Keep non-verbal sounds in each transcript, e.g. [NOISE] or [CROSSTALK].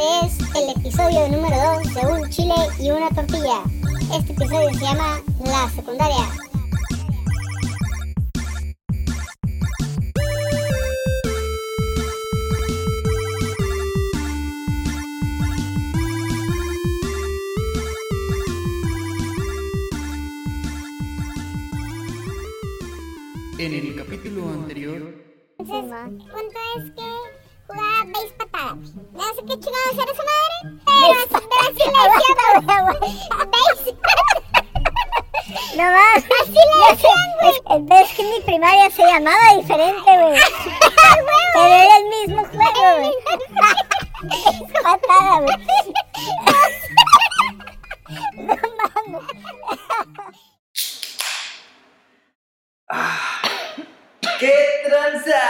Este es el episodio número 2 de Un Chile y una Tortilla. Este episodio se llama La Secundaria. Base [LAUGHS] No más. Así le decían, güey. Es, es que mi primaria se llamaba diferente, güey. [LAUGHS] Pero era el mismo juego, güey. Es [LAUGHS] patada, güey. No mames. ¡Qué tranza!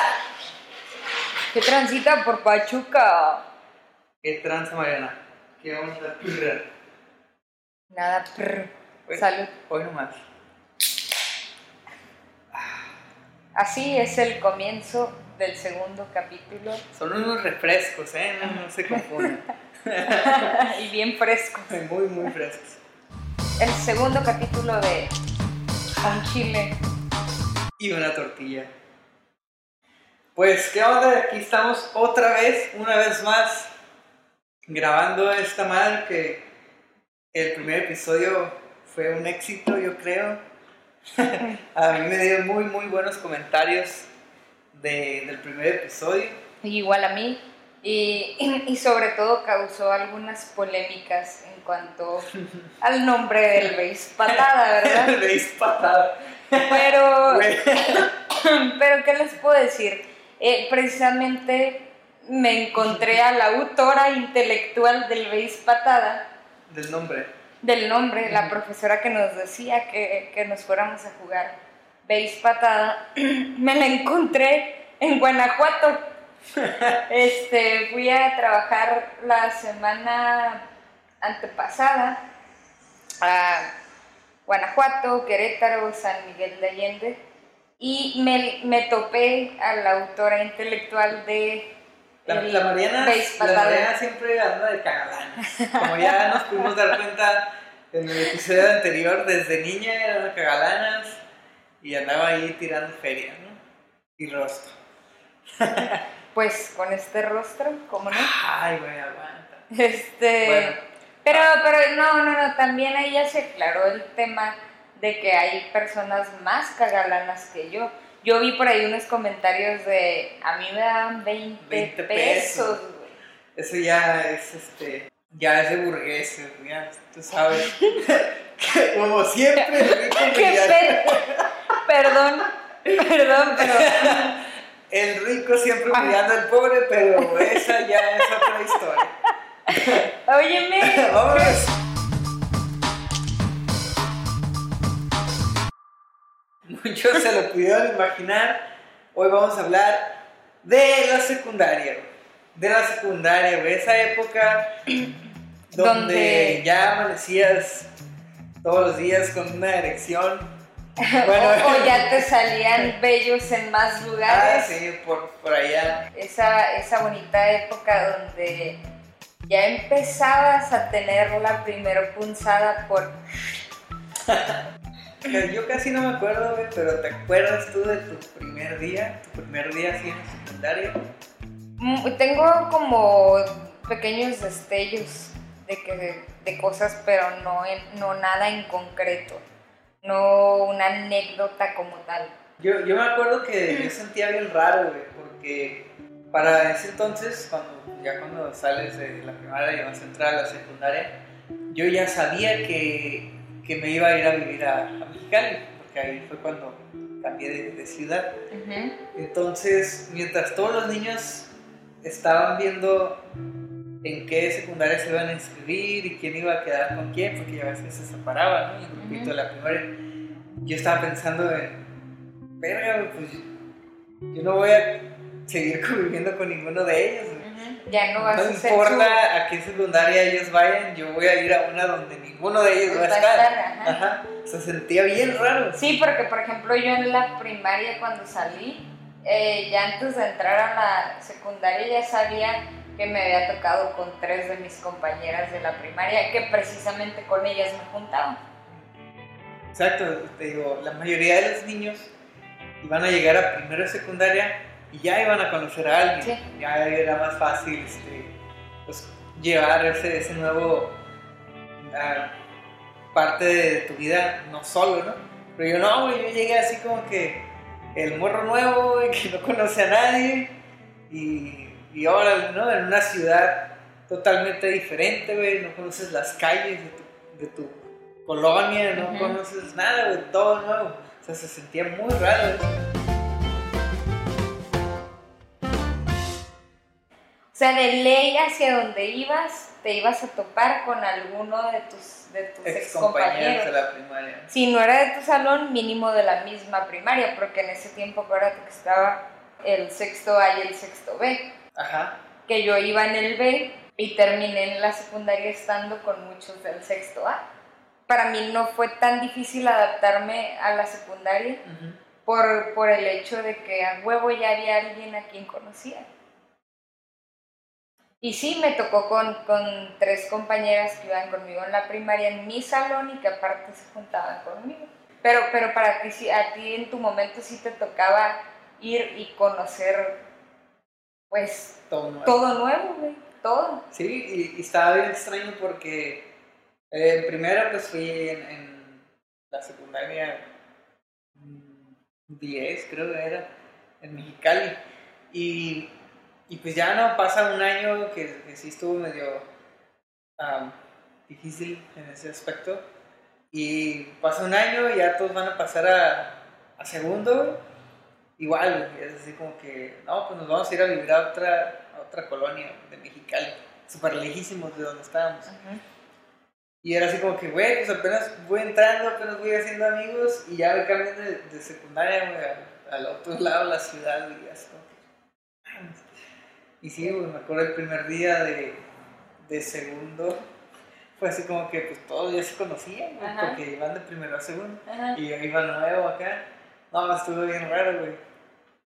¿Qué transita por Pachuca? ¿Qué tranza, Mariana? ¿Qué vamos a hacer? Nada, prr. Salud. Hoy nomás. Así es el comienzo del segundo capítulo Son unos refrescos, ¿eh? No, no se confundan. [LAUGHS] y bien fresco. Muy, muy frescos. El segundo capítulo de Un Chile. Y una tortilla. Pues, ¿qué onda? Aquí estamos otra vez, una vez más, grabando esta madre que el primer episodio fue un éxito, yo creo. [LAUGHS] a mí me dieron muy, muy buenos comentarios de- del primer episodio. Igual a mí. Y, [CLEARS THROAT] y sobre todo causó algunas polémicas en cuanto [LAUGHS] al nombre del base patada, ¿verdad? [LAUGHS] Le hice patada. Pero, [CLEARS THROAT] pero ¿qué les puedo decir? Eh, precisamente me encontré a la autora intelectual del base patada, Del nombre. del nombre, la profesora que nos decía que, que nos fuéramos a jugar base patada, [CLEARS THROAT] me la encontré en Guanajuato. [LAUGHS] Este, fui a trabajar la semana antepasada a Guanajuato, Querétaro, San Miguel de Allende y me, me topé a la autora intelectual de La, la Mariana, la. Mariana siempre anda de cagalanas. Como ya [LAUGHS] nos pudimos dar cuenta en el episodio anterior, desde niña era de cagalanas y andaba ahí tirando feria, ¿no? Y rostro. [LAUGHS] Pues con este rostro, ¿cómo no? Ay, güey, aguanta. Este, Bueno. pero, pero no, no, no, también ahí ya se aclaró el tema de que hay personas más cagalanas que yo. Yo vi por ahí unos comentarios de, a mí me daban 20, 20 pesos, güey. Eso ya es este. Ya es de burgueses, ya, tú sabes. [LAUGHS] Como siempre, [LAUGHS] Qué Perdón, perdón, pero el rico siempre humillando al pobre, pero esa ya es otra historia. [LAUGHS] óyeme, Vámonos. [LAUGHS] Muchos se lo pudieron imaginar. Hoy vamos a hablar de la secundaria. De la secundaria, güey. Esa época [CLEARS THROAT] donde, Donde- ya amanecías todos los días con una erección. [LAUGHS] Bueno, o, o ya te [LAUGHS] salían bellos en más ah, lugares. sí, por, por allá. esa, esa bonita época donde ya empezabas a tener la primera punzada por... Yo casi no me acuerdo, güey, pero ¿te acuerdas tú de tu primer día? Tu primer día así en la secundaria. Mm, Tengo como pequeños destellos de, que, de cosas, pero no, en- no nada en concreto. No una anécdota como tal. Yo, yo me acuerdo que yo sentía bien raro, güey, porque para ese entonces, cuando, ya cuando sales de la primaria y vas a entrar a la secundaria, yo ya sabía que, que me iba a ir a vivir a, a Mexicali, porque ahí fue cuando cambié de, de ciudad. Entonces, mientras todos los niños estaban viendo en qué secundaria se iban a inscribir y quién iba a quedar con quién, porque ya ves que se separaban, ¿no? Y el grupito de la primaria, yo estaba pensando en, verga, pues yo, no voy a seguir [LAUGHS] conviviendo con ninguno de ellos. Ya no vas No a ser importa a qué secundaria ellos vayan, yo voy a ir a una donde ninguno de ellos va a estar. estar, ajá. Ajá. Se sentía bien raro. Sí, porque por ejemplo yo en la primaria cuando salí, eh, ya antes de entrar a la secundaria ya sabía que me había tocado con tres de mis compañeras de la primaria, que precisamente con ellas me juntaba. Exacto, te digo, la mayoría de los niños iban a llegar a primero de secundaria y ya iban a conocer a alguien. Sí. Ya era más fácil este, pues, llevar ese, ese nuevo ah, parte de tu vida, no solo, ¿no? Pero yo no, güey, yo llegué así como que el morro nuevo, güey, que no conoce a nadie y, y ahora, ¿no? En una ciudad totalmente diferente, güey, no conoces las calles de tu, de tu colonia, no conoces nada, güey, todo nuevo. O sea, se sentía muy raro eso. Sea, de ley hacia donde ibas, te ibas a topar con alguno de tus, de tus Ex compañeros de la primaria. Si no era de tu salón, mínimo de la misma primaria, porque en ese tiempo acuérdate que estaba el sexto A y el sexto B, Ajá. que yo iba en el B y terminé en la secundaria estando con muchos del sexto A. Para mí no fue tan difícil adaptarme a la secundaria por, por el hecho de que a huevo ya había alguien a quien conocía. Y sí, me tocó con, con tres compañeras que iban conmigo en la primaria en mi salón y que aparte se juntaban conmigo. Pero, pero para ti, sí, a ti en tu momento sí te tocaba ir y conocer, pues, Todo nuevo. todo nuevo, güey, todo. Sí, y, y estaba bien extraño porque eh, primero pues fui en, en la secundaria mm, 10, creo que era, en Mexicali. Y, y pues ya no pasa un año que, que sí estuvo medio difícil en ese aspecto. Y pasa un año y ya todos van a pasar a, a segundo. Igual, es así como que, no, pues nos vamos a ir a vivir a otra, a otra colonia de Mexicali, súper lejísimos de donde estábamos. Y era así como que, güey, pues apenas voy entrando, apenas voy haciendo amigos y ya me cambian de, de secundaria, güey, al, al otro lado de la ciudad, güey, así. Y sí, güey, me acuerdo el primer día de, de segundo, fue así como que pues todos ya se conocían, güey, Ajá. porque iban de primero a segundo. Ajá. Y yo iba nuevo acá. No, estuvo bien raro, güey.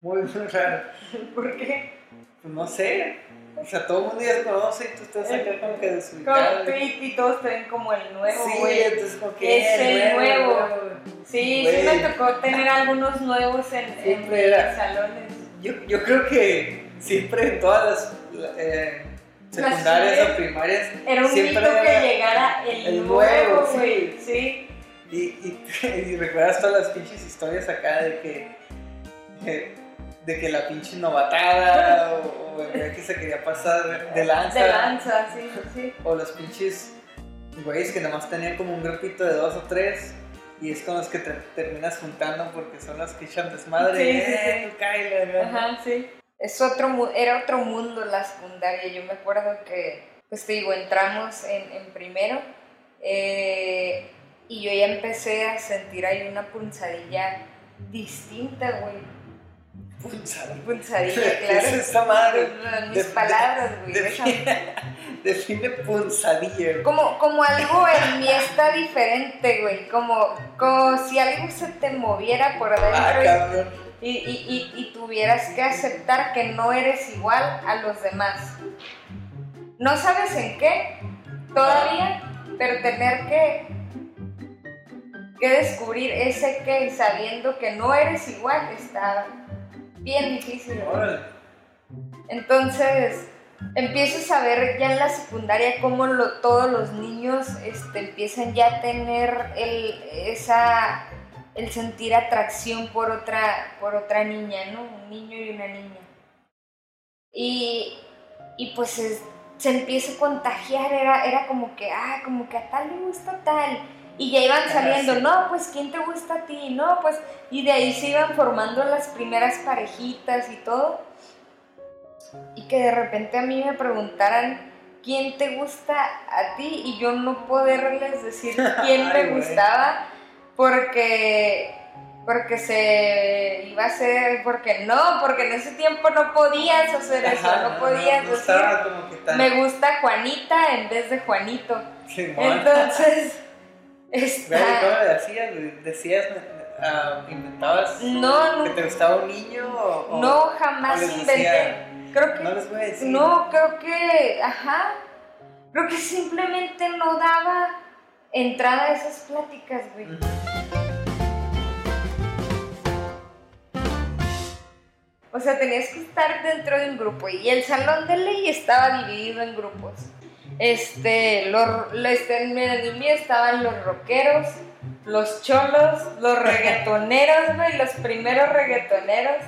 Muy, muy raro. [LAUGHS] ¿Por qué? Pues no sé. O sea, todo el mundo ya se conoce y tú estás acá como que Como desubicado. tú y, y todos te ven como el nuevo, Sí, güey. entonces como que Es el nuevo. Sí, sí me tocó tener algunos nuevos en, en mis salones. Yo, yo creo que siempre en todas las eh, secundarias Las- o primarias Era un siempre mito que era- llegara el, el nuevo, nuevo, sí. Sí. Y, y, [LAUGHS] y recuerdas todas las pinches historias acá de que, de, de que la pinche novatada o, o el güey que se quería pasar de lanza. De lanza, sí, sí. [LAUGHS] O los pinches güeyes que nomás tenían como un grupito de dos o tres y es con los que te terminas juntando porque son los que echan desmadre. Sí, sí, eh, sí. tú cáele, ¿no? Ajá, sí. Es otro, era otro mundo la secundaria. Yo me acuerdo que, pues te digo, entramos en, en primero eh, y yo ya empecé a sentir ahí una punzadilla distinta, güey. Punzadilla, [LAUGHS] ¿Qué claro. es esa madre? Mis De- palabras, güey. Define, déjame. define [LAUGHS] punzadilla. Como, como algo en mí está diferente, güey. Como, como si algo se te moviera por Ah, adentro cabrón. Y, y, tuvieras que aceptar que no eres igual a los demás. No sabes en qué todavía, pero tener que, que descubrir ese qué sabiendo que no eres igual está bien difícil. Entonces, empiezas a ver ya en la secundaria cómo lo- todos los niños este, empiezan ya a tener el, esa, el sentir atracción por otra, por otra niña, ¿no? Un niño y una niña. Y, y pues es- se empieza a contagiar, era, era como que, ah, como que a tal le gusta tal. Y ya iban saliendo, no, pues ¿quién te gusta a ti? No, pues, y de ahí se iban formando las primeras parejitas y todo. Y que de repente a mí me preguntaran quién te gusta a ti y yo no poderles decir [LAUGHS] quién me gustaba porque porque se iba a hacer porque no, porque en ese tiempo no podías hacer eso, Ajá, no podías no decir estaba como que tan. me gusta Juanita en vez de Juanito. Simón. Entonces, [LAUGHS] está ¿Cómo le decías? ah, inventabas no, que no, te gustaba un niño o, no o jamás les inventé. decía, Creo que No les voy a decir. No, creo que, ajá, creo que simplemente no daba entrada a esas pláticas, güey. O sea, tenías que estar dentro de un grupo y el salón de ley estaba dividido en grupos. Este, los, este, en el mío estaban los rockeros, los cholos, los reggaetoneros, güey, los primeros reggaetoneros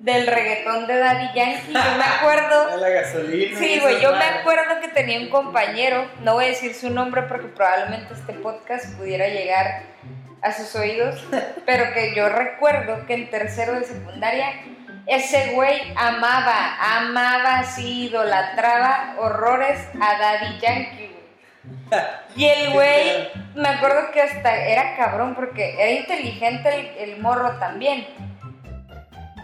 del reggaetón de Daddy Yankee. Yo me acuerdo. [LAUGHS] La gasolina. Sí, güey, yo me acuerdo que tenía un compañero, no voy a decir su nombre porque probablemente este podcast pudiera llegar a sus oídos, [LAUGHS] pero que yo recuerdo que en tercero de secundaria ese güey amaba, amaba así, idolatraba horrores a Daddy Yankee, güey. Y el güey, me acuerdo que hasta era cabrón porque era inteligente el, el morro también.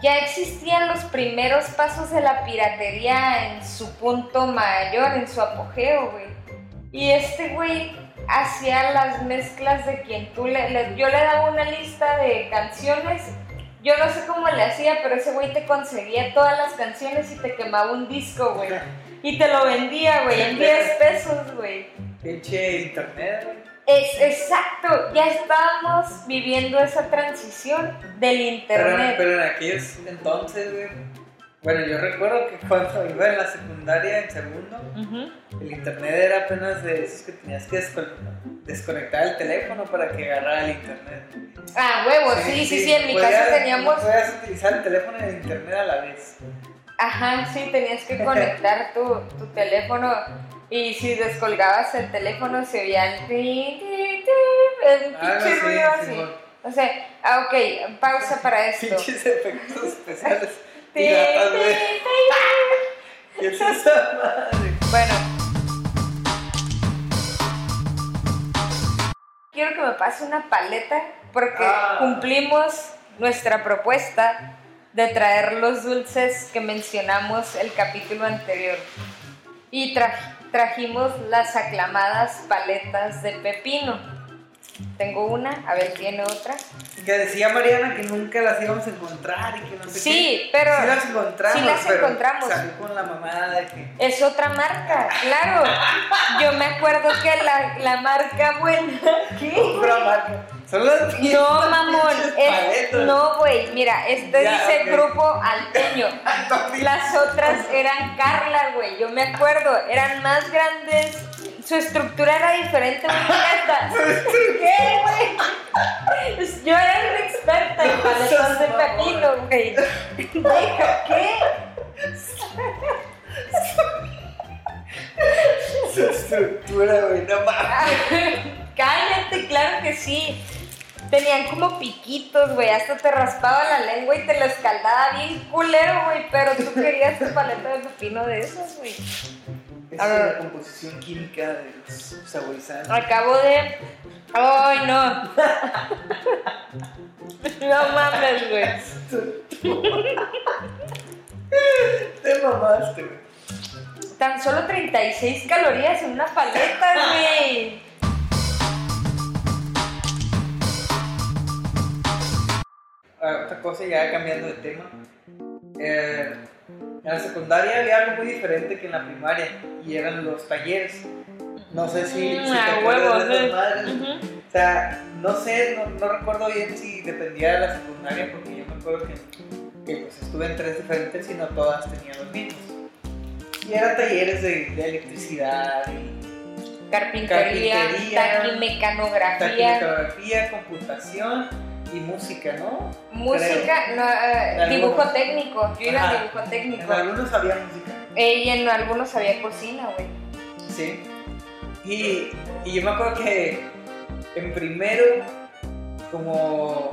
Ya existían los primeros pasos de la piratería en su punto mayor, en su apogeo, güey. Y este güey hacía las mezclas de quien tú le, le- Yo le daba una lista de canciones. Yo no sé cómo le hacía, pero ese güey te conseguía todas las canciones y te quemaba un disco, güey. Y te lo vendía, güey, en 10 pesos, güey. Pinche internet, güey. Es exacto, ya estábamos viviendo esa transición del Pero, internet. pero en aquellos entonces, güey. Bueno, yo recuerdo que cuando iba en la secundaria, en segundo, Ujú. el internet era apenas de esos que tenías que desco- desconectar el teléfono para que agarrara el internet. Ah, huevo, sí, sí, sí, en mi casa teníamos... Podías utilizar el teléfono y el internet a la vez. Ajá, sí, tenías que [LAUGHS] conectar tu, tu teléfono y si descolgabas el teléfono se oía el el Algo pinche así, ruido así. O sea, ah, ok, pausa [LAUGHS] para esto. Pinches efectos especiales. Piratas, güey. ¿Qué es esa madre? Bueno. Quiero que me pase una paleta porque Ah. cumplimos nuestra propuesta de traer los dulces que mencionamos el capítulo anterior. Y tra- trajimos las aclamadas paletas de pepino. Tengo una, a ver, tiene otra. Que decía Mariana que nunca las íbamos a encontrar y que no sé Sí, qué. pero Sí las encontramos, sí las pero encontramos. salió con la mamada de que... Es otra marca, claro. Yo me acuerdo que la, la marca buena. [LAUGHS] ¿Qué? Otra marca. Son las No, mamón. es- no, güey. Mira, este Ya, dice grupo alteño. [LAUGHS] Las otras eran Carla, güey. Yo me acuerdo. Eran más grandes. Su estructura era diferente. güey, hasta- [LAUGHS] ¿Qué, güey? Es- Yo era una experta en paletas de pepino, güey. Deja, ¿qué? Su estructura, güey, no mames. [LAUGHS] Cállate, claro que sí. Tenían como piquitos, güey. Hasta te raspaba la lengua y te lo escaldaba bien culero, güey. Pero tú querías tu paleta de pepino de esas, güey. Esa es la composición química de los saborizantes. Acabo de. ¡Ay, no! [LAUGHS] No mames, güey. Te mamaste, güey. Tan solo 36 calorías en una paleta, güey. Ah, otra cosa, ya cambiando de tema. Eh, en la secundaria había algo muy diferente que en la primaria y eran los talleres. No sé si, Mm, si te acuerdas de sí. madres. O sea, no sé, no, no recuerdo bien si dependía de la secundaria porque yo me acuerdo que, que, pues, estuve en tres diferentes y no todas tenían los mismos. Y eran talleres de, de electricidad, y Carpintería, Carpintería, taquimecanografía, taquimecanografía, computación y música, ¿no? música, no, eh, En dibujo algunos. técnico. Yo iba a dibujo En técnico. algunos había música. Eh, y en algunos había cocina, güey. Sí. Y, y yo me acuerdo que en primero, como.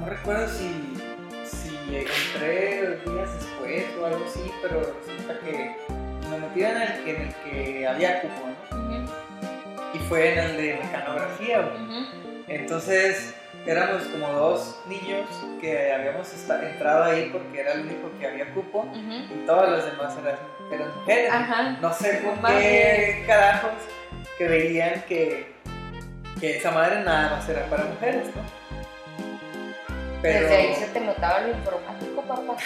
No recuerdo si, si entré días después o algo así, pero resulta que me metí en el, en el que había cupo, ¿no? Y fue en el de mecanografía, güey. Entonces éramos como dos niños que habíamos entrado ahí porque era el único que había cupo y todas las demás eran, eran mujeres. Ajá. No sé por qué carajos que veían que, que esa madre nada más era para mujeres, ¿no? Pero, Desde ahí se te notaba lo informático, papá.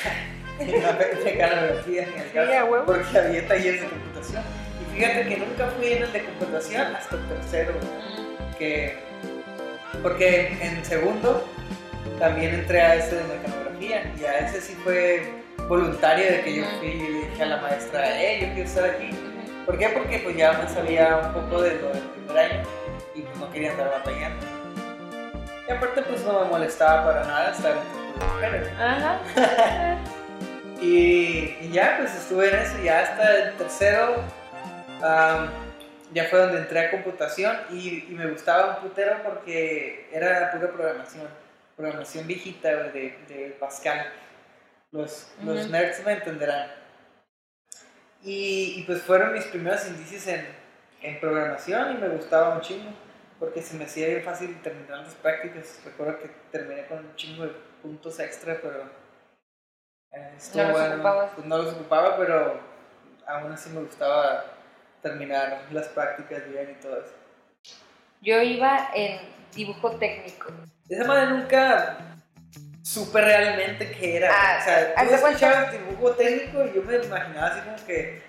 [LAUGHS] en la mecanografía en el Sí, porque había talleres de computación. Y fíjate que nunca fui en el de computación hasta el tercero, que, porque en segundo también entré a ese de mecanografía y a ese sí fue voluntario de que yo fui y le dije a la maestra, eh, yo quiero estar aquí. ¿Por qué? Porque pues ya me sabía un poco de lo del primer año y pues no quería andar batallando. Y aparte pues no me molestaba para nada estar en mujeres. Ajá. [LAUGHS] Y, y ya, pues estuve en eso, ya hasta el tercero, ya fue donde entré a computación y, y me gustaba un putero porque era pura programación, programación viejita de, de Pascal. Los, los Ujú. nerds me entenderán. Y, y, pues fueron mis primeros indicios en, en programación y me gustaba un chingo porque se me hacía bien fácil terminar las prácticas. Recuerdo que terminé con un chingo de puntos extra, pero eh, No los bueno. ocupabas. Pues no los ocupaba, pero aún así me gustaba terminar las prácticas bien y todo eso. Yo iba en dibujo técnico. Esa manera nunca supe realmente qué era. Ah, o sea, tú escuchabas dibujo técnico y yo me imaginaba así como que,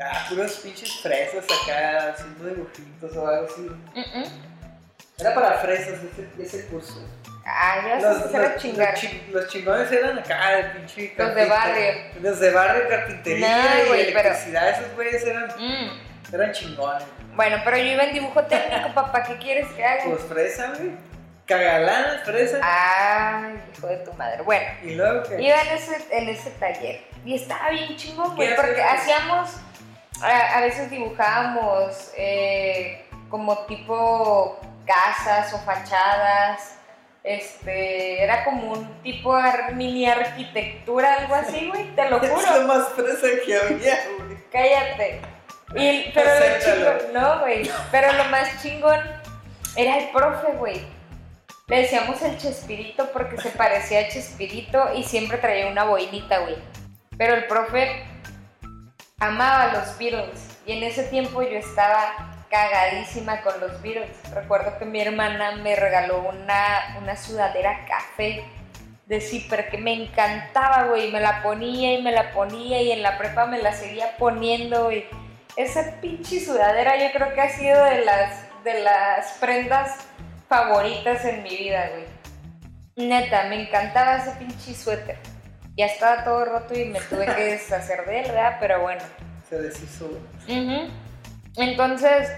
ah, puros pinches fresas acá haciendo dibujitos o algo así. Mm, mm. Era para fresas ese, ese curso. Ah, ya Los, se los- chingar. los chi- los chingones eran acá de pinche Los de barrio. Los de barrio, carpintería No, y pero- electricidad, esos güeyes eran, Mm. Eran chingones. Bueno, pero yo iba en dibujo técnico, papá. ¿Qué quieres que haga? Pues fresa, güey. Cagalanas, fresa. Ay, hijo de tu madre. Bueno, Y luego que. iba en ese, en ese taller y estaba bien chingón, güey, ¿Qué porque hacíamos, a, a veces dibujábamos eh, como tipo casas o fachadas, este, era como un tipo mini arquitectura, algo así, güey, te lo [LAUGHS] Es lo juro, más fresa que había, güey. cállate. Y, pero lo chingón, no, güey, pero lo más chingón era el profe, güey. Le decíamos el Chespirito porque se parecía a Chespirito y siempre traía una boinita, güey. Pero el profe amaba los Beatles y en ese tiempo yo estaba cagadísima con los Beatles. Recuerdo que mi hermana me regaló una, una sudadera café de zipper que me encantaba, güey. Me la ponía y me la ponía y en la prepa me la seguía poniendo, güey. Esa pinche sudadera yo creo que ha sido de las, de las prendas favoritas en mi vida, güey. Neta, me encantaba ese pinche suéter. Ya estaba todo roto y me tuve que deshacer de él, ¿verdad? Pero bueno. Se deshizo. Ujú. Entonces,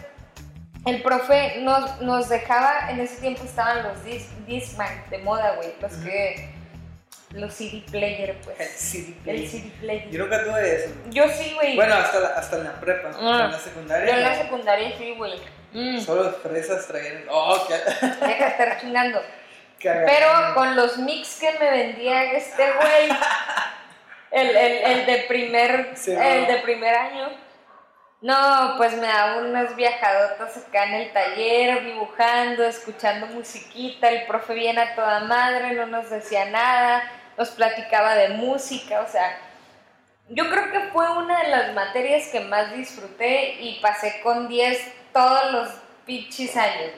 el profe nos, nos dejaba, en ese tiempo estaban los dis, Discman de moda, güey, los que, los CD player, El pues. CD El player. CD player. Yo nunca tuve eso. Yo sí, güey. Bueno, hasta, la- hasta en la prepa. Ah. En la secundaria. Yo en la secundaria sí, güey. Mm, Solo fresas traían. Oh, qué. [LAUGHS] deja de estar chingando. Pero con los mix que me vendía este güey, el, el, el de primer, Sí, el de primer año, no, pues me daba unas viajadotas acá en el taller, dibujando, escuchando musiquita, el profe bien a toda madre, no nos decía nada, nos platicaba de música, o sea, yo creo que fue una de las materias que más disfruté y pasé con 10 todos los pinches años.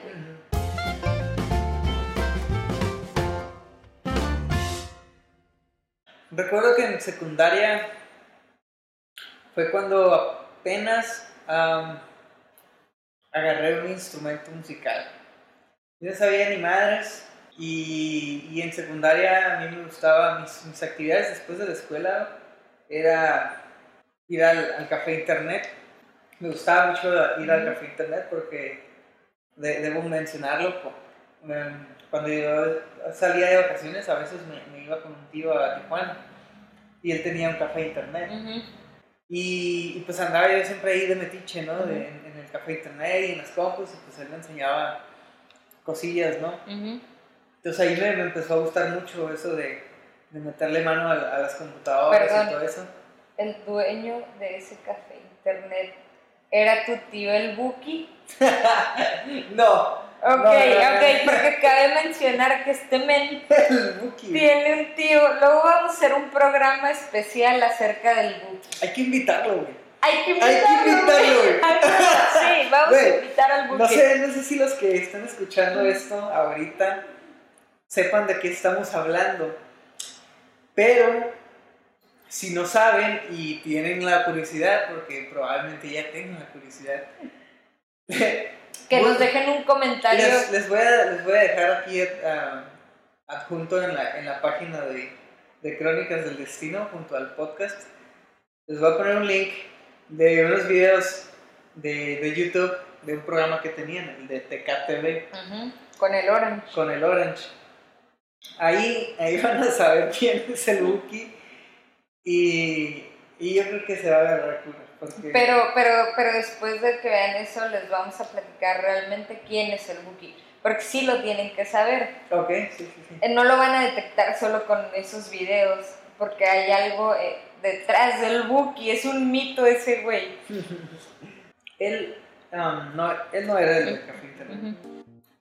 Recuerdo que en secundaria fue cuando apenas agarré un instrumento musical. Yo no sabía ni madres y, y en secundaria a mí me gustaba, mis, mis actividades después de la escuela era ir al, al café internet. Me gustaba mucho ir al café internet porque de- debo mencionarlo. em, Cuando yo salía de vacaciones, a veces me, me iba con un tío a Tijuana y él tenía un café internet. Y, y, pues andaba yo siempre ahí de metiche, ¿no? De- en, en el café internet y en las compus, y pues él me enseñaba cosillas, ¿no? Entonces ahí me, me empezó a gustar mucho eso de, de meterle mano a, a las computadoras Perdón. y todo eso. El dueño de ese café internet era tu tío el Buki. [LAUGHS] No. Ok, no, no, no. ok, porque cabe mencionar que este men [LAUGHS] el Buki. tiene un tío. Luego vamos a hacer un programa especial acerca del Buki. Hay que invitarlo, güey. Hay que Hay que invitarlo. invitarlo, güey. [LAUGHS] Sí, vamos a invitar al Buki. No sé, no sé si los que están escuchando esto ahorita sepan de qué estamos hablando, pero si no saben y tienen la curiosidad, porque probablemente ya tengan la curiosidad, [LAUGHS] Que nos dejen un comentario. les, les voy, a, les voy a dejar aquí ah, adjunto en la, en la página de, de Crónicas del Destino, junto al podcast. Les voy a poner un link de unos videos de, de YouTube de un programa que tenían, el de TKTV. Ujú, Con el orange. con el Orange. Ahí, ahí van a saber quién es el Wookiee y, y yo creo que se va a agarrar. Porque, Pero, pero, pero después de que vean eso, les vamos a platicar realmente quién es el Wookiee. Porque sí lo tienen que saber. Ok, sí, sí, sí. Eh, No lo van a detectar solo con esos videos. Porque hay algo eh, detrás del Wookiee. Es un mito ese güey. [LAUGHS] Él, um, no, él no era del café.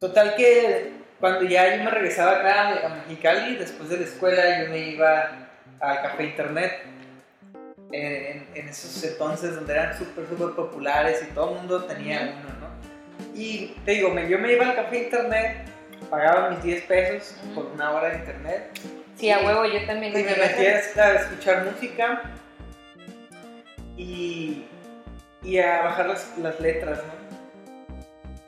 Total que cuando ya yo me regresaba acá a Mexicali, después de la escuela, yo me iba al café internet. En, en esos entonces donde eran súper, súper populares y todo el mundo tenía uno, ¿no? Y te digo, me- yo me iba al café internet, pagaba mis 10 pesos por una hora de internet Sí, a huevo, yo también y me metía a escuchar música y, y a bajar las, las letras, ¿no?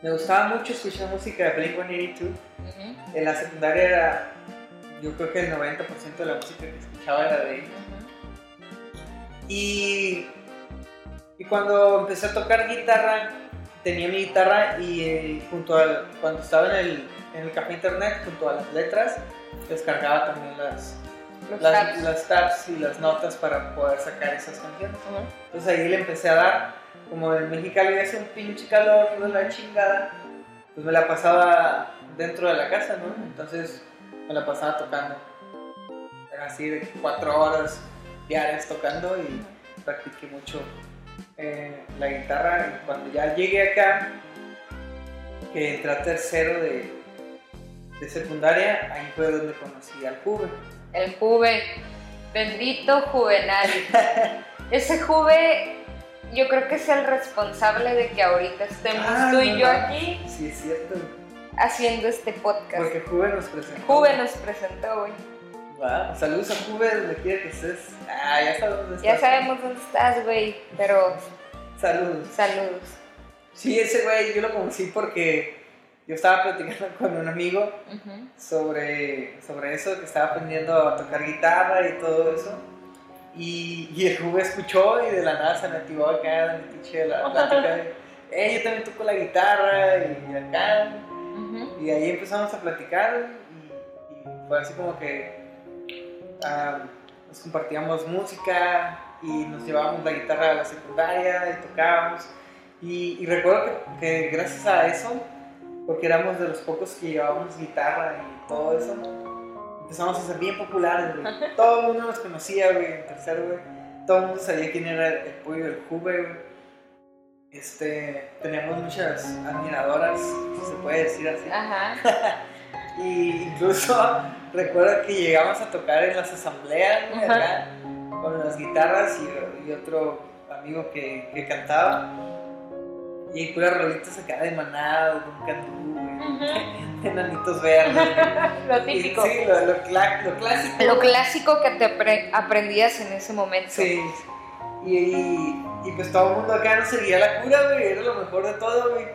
Me gustaba mucho escuchar música de Blink-182. Ujú, En la secundaria era, yo creo que el 90% de la música que escuchaba era de ellos. ujú. Y, y cuando empecé a tocar guitarra, tenía mi guitarra y eh, junto al, cuando estaba en el, en el café internet, junto a las letras, descargaba también las, Los las, tabs. las tabs y las notas para poder sacar esas canciones. Ujú. Entonces ahí le empecé a dar, como en Mexicali hace un pinche calor de la chingada, pues me la pasaba dentro de la casa, ¿no? Entonces me la pasaba tocando. Era así de cuatro horas diarias tocando y practiqué mucho eh, la guitarra. Y cuando ya llegué acá, que entré a tercero de, de secundaria, ahí fue donde conocí al Juve. El Juve. Bendito Juvenal. [LAUGHS] Ese Juve, yo creo que es el responsable de que ahorita estemos Ah, tú y no yo aquí Sí, es cierto. haciendo este podcast. Porque Juve nos presentó. Juve nos presentó, güey. Va, Saludos a Juve donde quiera que estés. Ah, ya sabemos dónde Ya estás. sabemos dónde estás, güey, pero Saludos. saludos. Sí, ese güey yo lo conocí porque yo estaba platicando [LAUGHS] con un amigo sobre, sobre eso, que estaba aprendiendo a tocar guitarra y todo eso. Y, y el Juve escuchó y de la nada se me activó acá de mi pinche la [LAUGHS] plática de, eh, yo también toco la guitarra y acá. Y ahí empezamos a platicar y, y fue así como que ah, nos compartíamos música y nos llevábamos la guitarra a la secundaria y tocábamos. Y, y recuerdo que, que gracias a eso, porque éramos de los pocos que llevábamos guitarra y todo eso, empezamos a ser bien populares, güey. [LAUGHS] Todo el mundo nos conocía, güey, en tercero, güey. Todo el mundo sabía quién era el, pollo del Juve, güey. Este, teníamos muchas admiradoras, si se puede decir así. Ajá. [LAUGHS] Y incluso [LAUGHS] recuerdo que llegamos a tocar en las asambleas, güey, acá, con las guitarras y, y otro amigo que, que cantaba. Y puras rolitas acá de manada, de un cantú, enanitos verdes. [LAUGHS] Lo típico. Sí, lo, lo cla- lo clásico. Lo clásico que te apre- aprendías en ese momento. Sí. Y, y, y pues todo el mundo acá nos seguía la cura, güey, era lo mejor de todo, güey.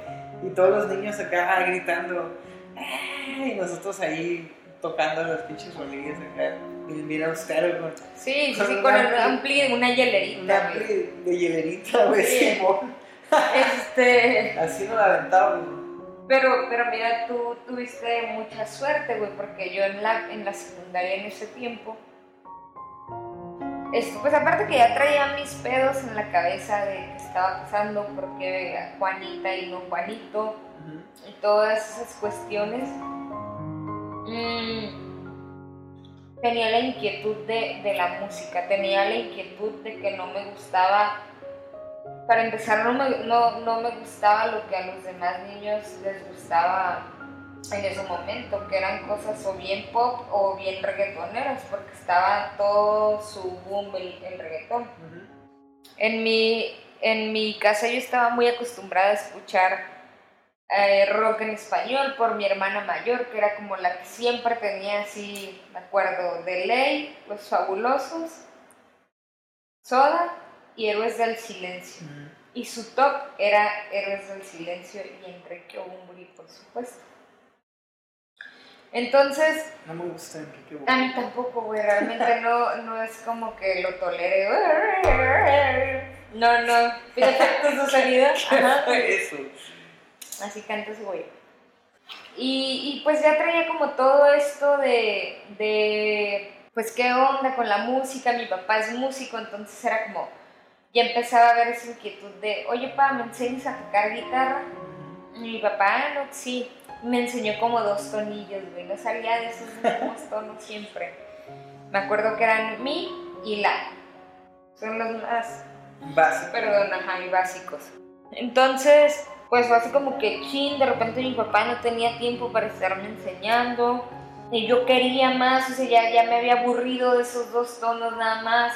Y todos los niños acá gritando, "Ah", y nosotros ahí tocando las pinches rolillas acá. Y bien austero, con Sí, Con sí, un con ampli- ampli, una un hielerita, ampli güey. de hielerita, güey, Sí. Este. Así nos la aventábamos. Pero, pero mira, tú tuviste mucha suerte, güey, porque yo en la, en la secundaria en ese tiempo, este, pues aparte que ya traía mis pedos en la cabeza de que estaba pasando, porque Juanita y no Juanito, y todas esas cuestiones, mm, tenía la inquietud de, de la música, tenía la inquietud de que no me gustaba, para empezar no me, no, no me gustaba lo que a los demás niños les gustaba en ese momento, que eran cosas o bien pop o bien reggaetoneras, porque estaba todo su boom el, el reggaetón. En mi, en mi casa yo estaba muy acostumbrada a escuchar eh, rock en español por mi hermana mayor, que era como la que siempre tenía así, me acuerdo, de ley, Los Fabulosos, Soda y Héroes del Silencio. Y su top era Héroes del Silencio y Enrique Bumburi, por supuesto. Entonces, No me gusta Enrique a mí tampoco, güey, realmente no, no es como que lo tolere. No, no, tiene efectos de sonido. Ajá. Eso. Así canta ese güey. Y, y pues ya traía como todo esto de, de, pues qué onda con la música, mi papá es músico, entonces era como, ya empezaba a ver esa inquietud de, oye, pa, ¿me enseñas a tocar guitarra? Y mi papá, "Ah, no, sí, me enseñó como dos tonillos, güey, no salía de esos mismos tonos siempre. Me acuerdo que eran mi y la, son los más Básico. perdón, ajá, y básicos. Entonces, pues fue así como que chin, de repente mi papá no tenía tiempo para estarme enseñando y yo quería más, o sea, ya, ya me había aburrido de esos dos tonos nada más.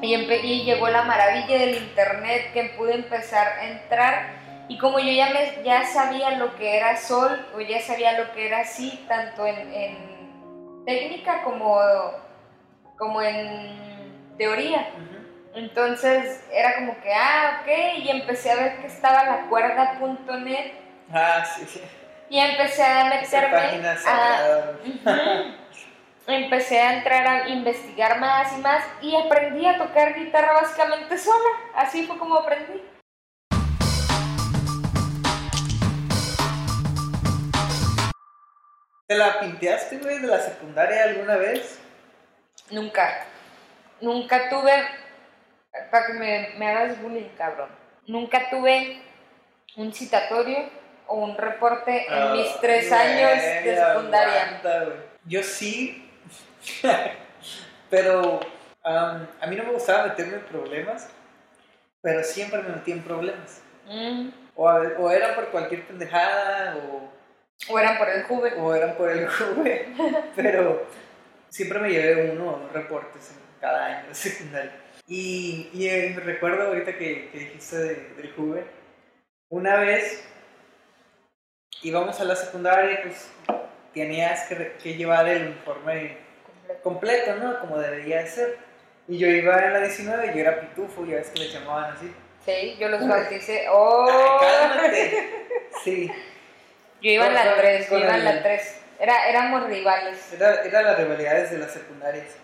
Y, llegó la maravilla del internet que pude empezar a entrar y como yo ya, me, ya sabía lo que era sol o ya sabía lo que era si, tanto en, en técnica como, como en teoría, entonces era como que, ah, ok, y empecé a ver que estaba la cuerda.net Ah, sí, sí. y empecé a meterme a... sagrada. Ujú. Empecé a entrar a investigar más y más y aprendí a tocar guitarra básicamente sola. Así fue como aprendí. ¿Te la pinteaste, güey, de la secundaria alguna vez? Nunca, nunca tuve, para que me, me hagas bullying, cabrón, nunca tuve un citatorio o un reporte en mis tres Ah, años de secundaria. aguanta. Yo sí, [LAUGHS] pero am, a mí no me gustaba meterme en problemas, pero siempre me metí en problemas. Mm. O, a o era por cualquier pendejada, o, O eran por el juve. o eran por el juve, [LAUGHS] pero siempre me llevé uno o dos reportes en cada año de secundaria. Y, y eh, recuerdo ahorita que, que dijiste de- del juve, una vez íbamos a la secundaria, pues tenías que, llevar el uniforme completo, ¿no? Como debería de ser. Y yo iba en la 19 y yo era pitufo, ya ves que le llamaban así. Sí, yo los bauticé. ¡Oh! Ay, cálmate. [LAUGHS] Sí, Yo iba en la Con- 3, yo iba en la 3. Era, éramos rivales. era, era las rivalidades de las secundarias.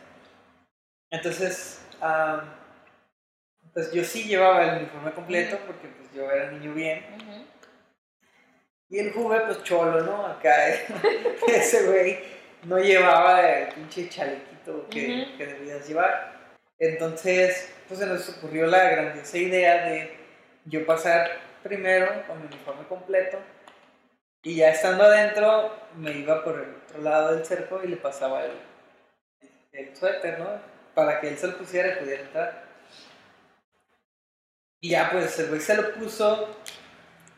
Entonces, am, pues yo sí llevaba el uniforme completo porque pues yo era niño bien. Y el juve, pues cholo, ¿no? Acá [LAUGHS] ese güey no llevaba el pinche chalequito que, que debías llevar. Entonces, pues se nos ocurrió la grandiosa idea de yo pasar primero con mi uniforme completo y ya estando adentro me iba por el otro lado del cerco y le pasaba el, el suéter, ¿no? Para que él se lo pusiera y pudiera entrar. Y ya pues el güey se lo puso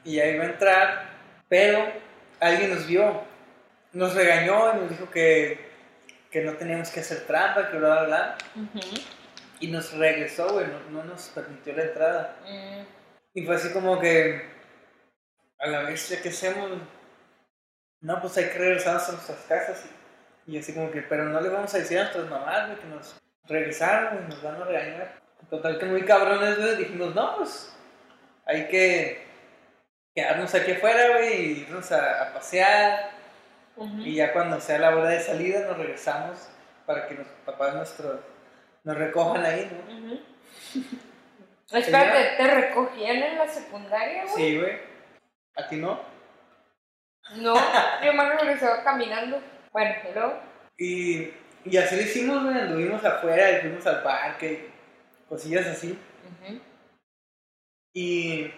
y ya iba a entrar, pero alguien nos vio, nos regañó y nos dijo que, que no teníamos que hacer trampa, que bla, bla, bla. Ujú. Y nos regresó, güey, no, no nos permitió la entrada. Mm. Y fue así como que, a la vez, ¿qué hacemos? No, pues hay que regresarnos a nuestras casas. Y, y así como que, pero no le vamos a decir a nuestras mamás, güey, que nos regresaron y nos van a regañar. Total que muy cabrones, güey, dijimos, no, pues hay que quedarnos aquí afuera, güey, y irnos a, a pasear. Y ya cuando sea la hora de salida nos regresamos para que los papás nuestros nos recojan ahí, ¿no? Ujú. [LAUGHS] Espérate, ¿te recogían en la secundaria, güey? Sí, güey. ¿A ti no? No, [LAUGHS] yo me regresaba caminando. Bueno, luego. Y, y así lo hicimos, güey. Anduvimos afuera y fuimos al parque, cosillas así. Y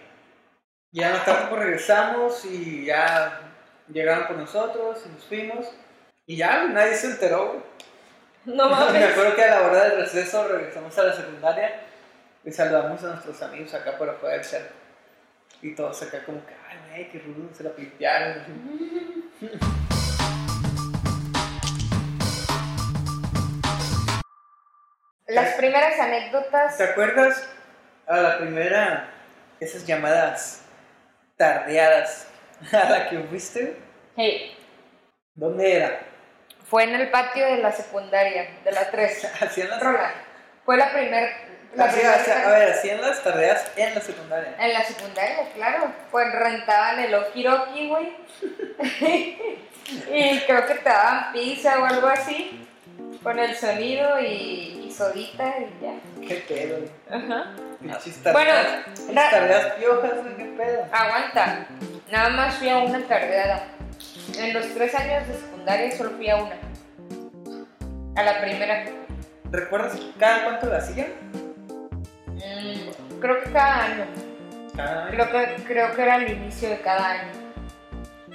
ya más tarde pues regresamos y ya llegaron por nosotros y nos fuimos. Y ya, nadie se enteró. No [LAUGHS] Me mames. acuerdo que a la hora del receso regresamos a la secundaria y saludamos a nuestros amigos acá por afuera del cerco. Y todos acá como que, ay, güey, qué rudo, se la pintearon. [LAUGHS] Las primeras anécdotas. ¿Te acuerdas a la primera, esas llamadas tardeadas [LAUGHS] a la que fuiste? Hey, ¿Dónde era? fue en el patio de la secundaria, de la 3. Hacían [LAUGHS] las... Rola. Fue la primer, La Así, primera sea, a ver, hacían las tareas en la secundaria. En la secundaria, claro. Pues rentaban el Okiroki, güey. [LAUGHS] y creo que te daban pizza o algo así. Con el sonido y, y sodita y ya. Qué pedo. Ajá. Pinches Bueno, tareas. Na- tareas piojas, güey, qué pedo. Aguanta. Nada más fui a una tardeada. En los tres años de secundaria solo fui a una. A la primera. ¿Recuerdas cada cuánto la hacían? Mm, creo que cada año. Cada año. Creo que, creo que era el inicio de cada año.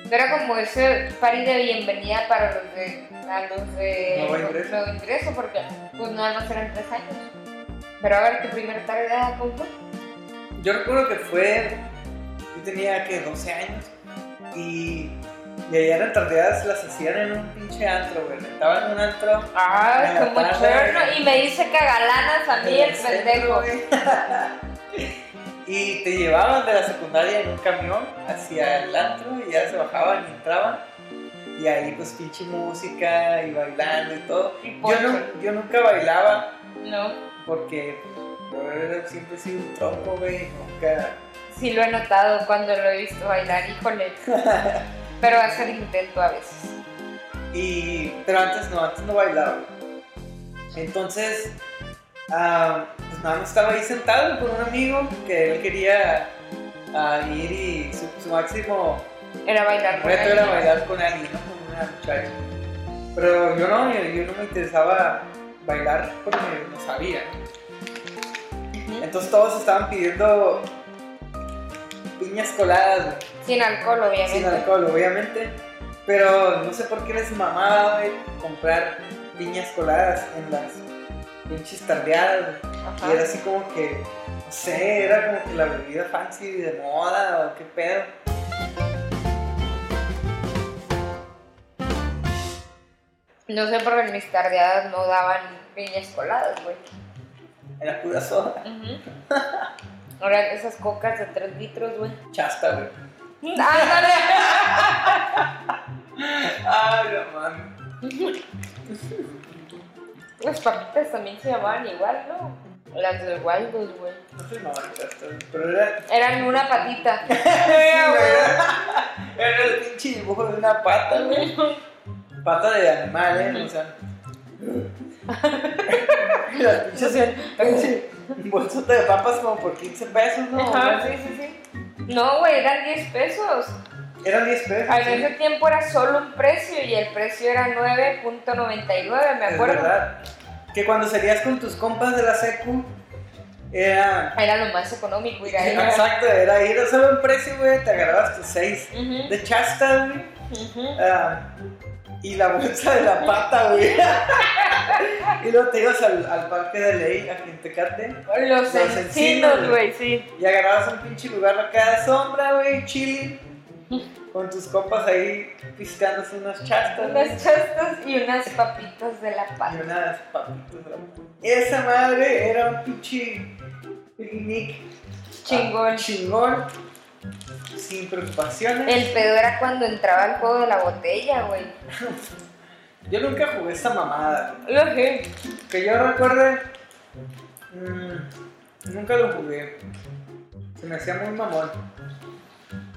Era como ese party de bienvenida para los de, a los de Nuevo ingreso. nuevo ingreso, porque pues nada más eran tres años. Pero a ver, tu primera tarde ¿cómo fue? Yo recuerdo que fue. Yo tenía que 12 años y. Y allá eran tardeadas las hacían en un pinche antro, güey. Estaban en un antro. Ah, la como cherno. Y me dice cagalanas a mí el centro, pendejo. y te llevaban de la secundaria en un camión hacia el antro y ya se bajaban y entraban. Y ahí pues pinche música y bailando y todo. Y Yo, no, yo nunca bailaba No, porque yo siempre he sido un tronco, güey. Nunca. sí lo he notado cuando lo he visto bailar, híjole. [LAUGHS] Pero hacer intento a veces. Y, pero antes no, antes no bailaba. Entonces, ah, pues nada más estaba ahí sentado con un amigo que él quería ah, ir y su, su máximo Era bailar con reto era bailar con alguien, ¿no? con una muchacha. Pero yo no, yo no me interesaba bailar porque no sabía. Entonces todos estaban pidiendo piñas coladas. Sin alcohol, obviamente. Sin alcohol, obviamente. Pero no sé por qué les mamaba, güey, comprar piñas coladas en las pinches tardeadas. Y era así como que, no sé, era como que la bebida fancy de moda o qué pedo. No sé por qué en mis tardeadas no daban piñas coladas, güey. Era pura soda. Ujú. [LAUGHS] Ahora esas cocas de 3 litros, güey. Chasta, güey. ¡Ándale! [LAUGHS] Ay, no mames. [LAUGHS] Las papitas también se llamaban igual, ¿no? Las de Waldos, güey. No se llamaban. Pero era. Eran una patita. Sí, güey, era- Era el pinche dibujo de una pata, güey. Pata de animal, ¿eh? O sea. [LAUGHS] Las pinches. pinche Bolsota de papas como por 15 pesos, ¿no? Ajá, sí, sí, sí. No, güey, eran 10 pesos. Eran 10 pesos. En sí. ese tiempo era solo un precio y el precio era 9.99, me Es acuerdo. verdad. Que cuando salías con tus compas de la secu, era. Era lo más económico ir ahí. [LAUGHS] Exacto, era ir a solo un precio, güey, te agarrabas tus 6 Ujú, de chasta, güey. ujú. ah, y la bolsa de la pata, güey. [LAUGHS] y luego te ibas al, al parque de ley, a Quintecate, Los Los encinos, güey, sí. y agarrabas un pinche lugar acá de sombra, güey, chilling. Con tus compas ahí piscándose unas chastas. Unas chastas y unas papitas de la Y pata. unas papitas de la Esa madre era un pinche picnic Chingón. ah, chingón, sin preocupaciones. El pedo era cuando entraba el juego de la botella, güey. [LAUGHS] Yo nunca jugué esta mamada. Lo sé. Que yo recuerde, mm, nunca lo jugué. Se me hacía muy mamón.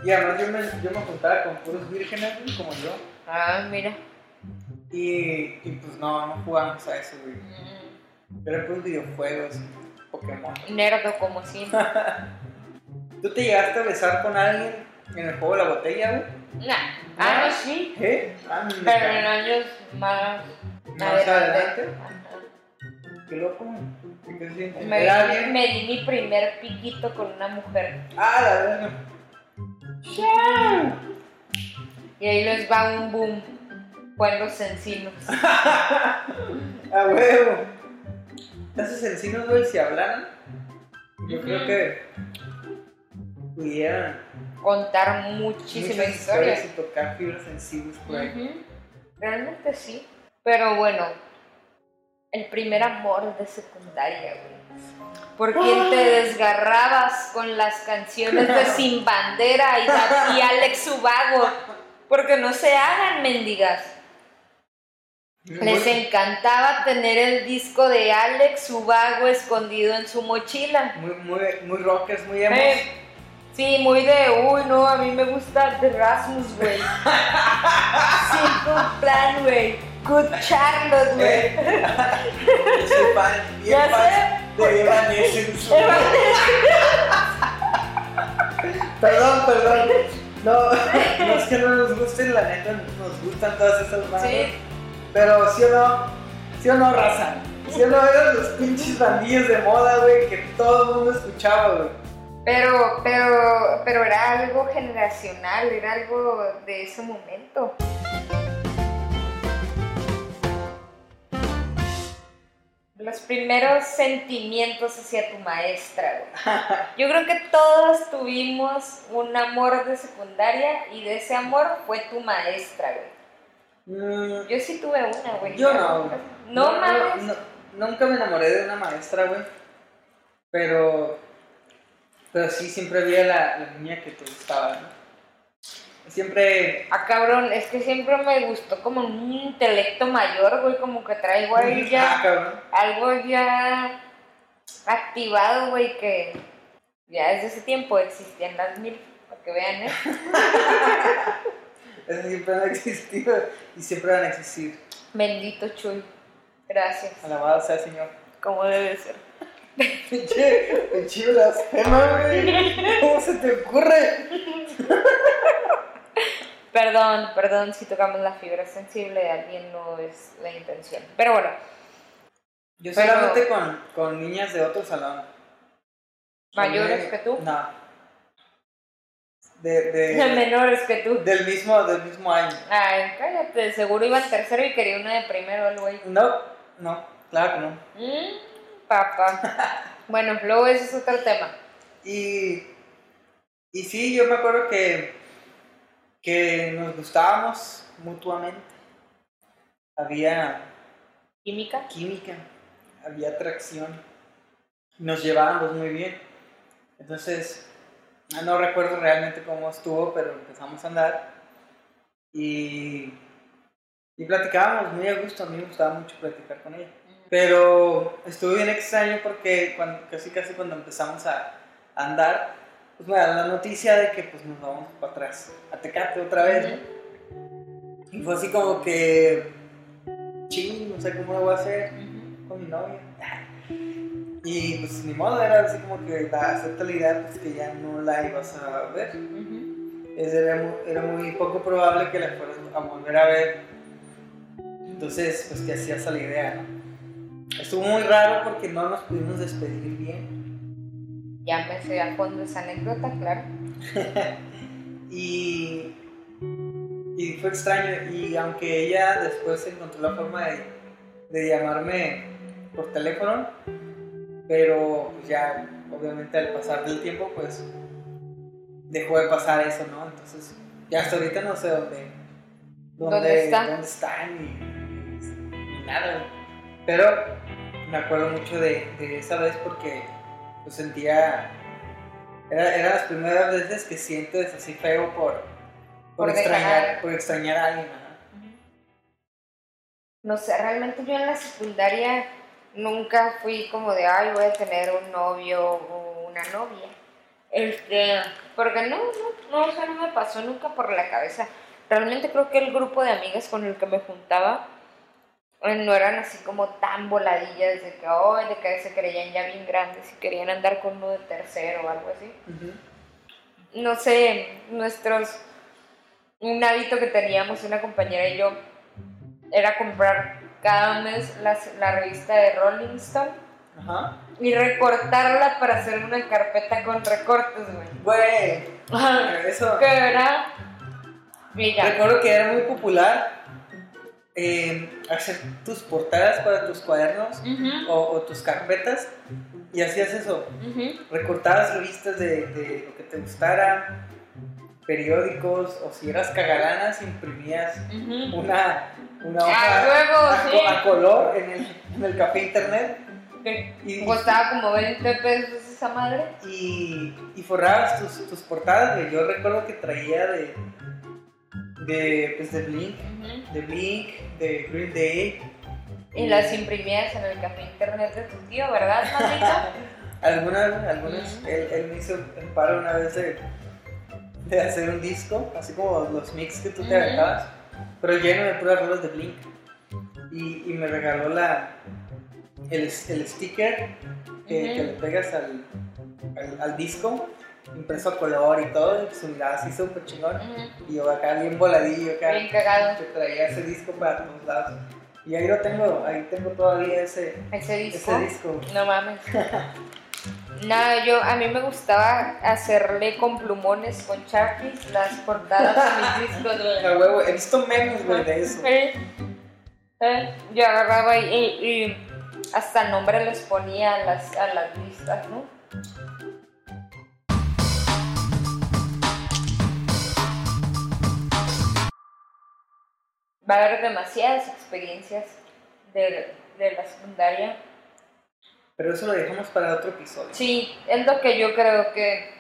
Y además yo me, yo me juntaba con puros vírgenes, como yo. Ah, mira. Y, y pues no, no jugamos a eso, güey. Mm, Eran puros videojuegos, Pokémon. Nerdo como siempre. [LAUGHS] ¿Tú te llegaste a besar con alguien en el juego de la botella, güey? Nah. Ah, no, sí. ¿Qué? Ah, Pero en años más, Más adelante. Qué loco, güey. ¿Qué se siente? Me, ¿Era di- alguien? me di mi primer piquito con una mujer. Ah, la verdad. Y ahí les va un boom. Fue en los encinos. [LAUGHS] A huevo. Esos encinos, güey, si hablaran, yo creo que pudieran Contar muchísimas historias. historias y tocar fibras sensibles por ahí. Realmente sí. Pero bueno, el primer amor de secundaria, güey. ¿Por quién te desgarrabas con las canciones de Sin Bandera y, [LAUGHS] Alex Ubago? Porque no se hagan mendigas. Les encantaba tener el disco de Alex Subago escondido en su mochila. Muy, muy, muy rockers, muy emos. Eh, sí, muy de, uy, no, a mí me gusta The Rasmus, güey. [LAUGHS] Simple Plan, güey. Good Charlotte, güey. Eh, [LAUGHS] Yo soy fan, bien Ya fan de Evanescence. [LAUGHS] Perdón, perdón. No, no es que no nos gusten, la neta, nos gustan todas esas bandas. Sí. Pero sí o no, sí o no, raza. Sí o no eran los pinches bandillos de moda, güey, que todo el mundo escuchaba, güey. Pero, pero, pero era algo generacional, era algo de ese momento. Los primeros sentimientos hacia tu maestra, güey. Yo creo que todos tuvimos un amor de secundaria y de ese amor fue tu maestra, güey. Mm, Yo sí tuve una, güey. Yo no. No, mames. no, nunca me enamoré de una maestra, güey. Pero. Pero sí, siempre vi a la, la niña que te gustaba, ¿no? Siempre. Ah, cabrón, es que siempre me gustó como un intelecto mayor, güey, como que traigo ahí Ah, ya cabrón. algo ya activado, güey, que ya desde ese tiempo existían las mil, para que vean, ¿eh? [LAUGHS] Siempre han existido y siempre van a existir. Bendito Chuy, gracias, Alabado sea el Señor. como debe ser. Pinche, pinche blasfema, güey. ¿Cómo se te ocurre? Perdón, perdón si tocamos la fibra sensible de alguien, no es la intención. Pero bueno, Yo Pero- solamente con, con niñas de otro salón. mayores que tú, No. De, de, [LAUGHS] menores que tú. del, mismo, del mismo año. Ay, cállate, seguro iba en tercero y quería una de primero el güey. No, no, claro que no. Mm, papá. Bueno, luego ese es otro tema. Y, y sí, yo me acuerdo que, que nos gustábamos mutuamente. Había Química. química, había atracción. Nos llevábamos muy bien. Entonces, ah, no recuerdo realmente cómo estuvo, pero empezamos a andar y, y platicábamos muy a gusto. A mí me gustaba mucho platicar con ella. Pero estuvo bien extraño porque cuando, casi casi cuando empezamos a andar, pues me da la noticia de que pues nos vamos para atrás, a Tecate otra vez. ¿no? Y fue así como que, ching, no sé cómo lo voy a hacer con mi novia. [LAUGHS] Y pues ni modo, era así como que la acepta la idea pues, que ya no la ibas a ver. Es- Era muy, era muy poco probable que la fueras a volver a ver. Entonces, pues que hacías a la idea, ¿no? Estuvo muy raro porque no nos pudimos despedir bien. Ya me sé a fondo esa anécdota, claro. [LAUGHS] Y, y fue extraño. Y aunque ella después encontró la forma de, de llamarme por teléfono, pero pues ya obviamente al pasar del tiempo, pues dejó de pasar eso, ¿no? Entonces, ya hasta ahorita no sé dónde, ¿Dónde está? dónde está ni, ni nada. Pero me acuerdo mucho de, de esa vez porque pues sentía era, eran las primeras veces que sientes así feo por, por, Por extrañar, dejar. por extrañar a alguien. No sé, realmente yo en la secundaria nunca fui como de, ay, voy a tener un novio o una novia. Este, porque no, no, no, o sea, no me pasó nunca por la cabeza. Realmente creo que el grupo de amigas con el que me juntaba no eran así como tan voladillas de que, oh, de que se creían ya bien grandes y querían andar con uno de tercero o algo así. no sé, nuestros, un hábito que teníamos una compañera y yo era comprar cada mes las- la revista de Rolling Stone Ajá. y recortarla para hacer una carpeta con recortes, güey. Güey, eso. que era... Ya. Recuerdo que era muy popular eh, hacer tus portadas para tus cuadernos o, o tus carpetas y hacías eso. ujú. Recortabas revistas de, de lo que te gustara, periódicos o si eras cagalanas imprimías una, una Ah, hoja luego, a, sí. co- a color en el, en el café internet y, Costaba como 20 pesos esa madre. y, y forrabas tus, tus portadas. Yo recuerdo que traía de, de, pues de Blink, Ujú. de Blink, de Green Day. Y las imprimías en el café internet de tu tío, ¿verdad, mamita? [LAUGHS] Algunas, algunas, él, él me hizo el paro una vez de, de hacer un disco, así como los mix que tú te aventabas, pero lleno de puras rolas de Blink. Y, y me regaló la, el, el sticker que, que le pegas al, al, al disco, impreso a color y todo, y su mirada así súper chingón. Ujú. Y yo acá bien voladillo, acá Bien cagado. que traía ese disco para todos lados. Y ahí lo tengo, ahí tengo todavía ese, Ese disco. ese disco. No mames. [LAUGHS] Nada, yo a mí me gustaba hacerle con plumones, con Sharpies, las portadas de mis discos. [LAUGHS] A huevo, he visto memes, güey, de eso. Eh, eh, yo agarraba y- y hasta nombre les ponía a las, a las listas, ¿no? Va a haber demasiadas experiencias de, de la secundaria. Pero eso lo dejamos para otro episodio. Sí, es lo que yo creo que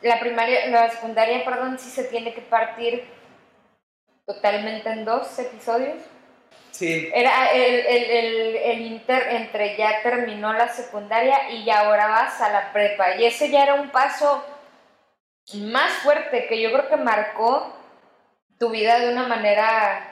la primaria, la secundaria, perdón, sí se tiene que partir totalmente en dos episodios. Sí, Era el, el, el, el inter entre ya terminó la secundaria y ya ahora vas a la prepa. Y ese ya era un paso más fuerte que yo creo que marcó tu vida de una manera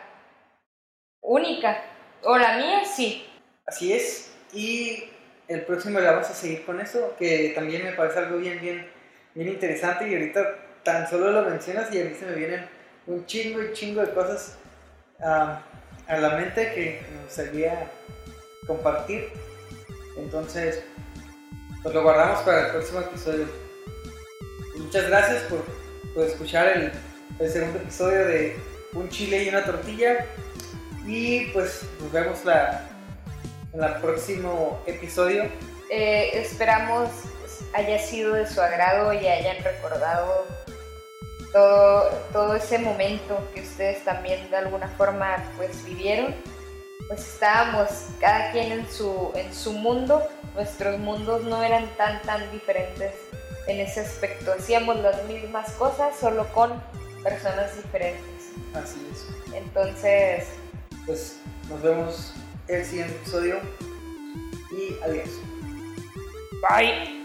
única. O la mía, sí. así es. Y el próximo le vamos a seguir con eso, que también me parece algo bien, bien, bien interesante. Y ahorita tan solo lo mencionas y a mí se me vienen un chingo y chingo de cosas a la mente que me gustaría compartir. Entonces, pues lo guardamos para el próximo episodio. Muchas gracias por, escuchar el segundo episodio de Un chile y una tortilla. Y pues nos vemos la, en el próximo episodio. Eh, esperamos haya sido de su agrado y hayan recordado todo, todo ese momento que ustedes también de alguna forma pues vivieron. Pues estábamos cada quien en su, en su mundo, nuestros mundos no eran tan tan diferentes en ese aspecto, hacíamos las mismas cosas solo con personas diferentes. Así es. Entonces, pues nos vemos el siguiente episodio y adiós. Bye.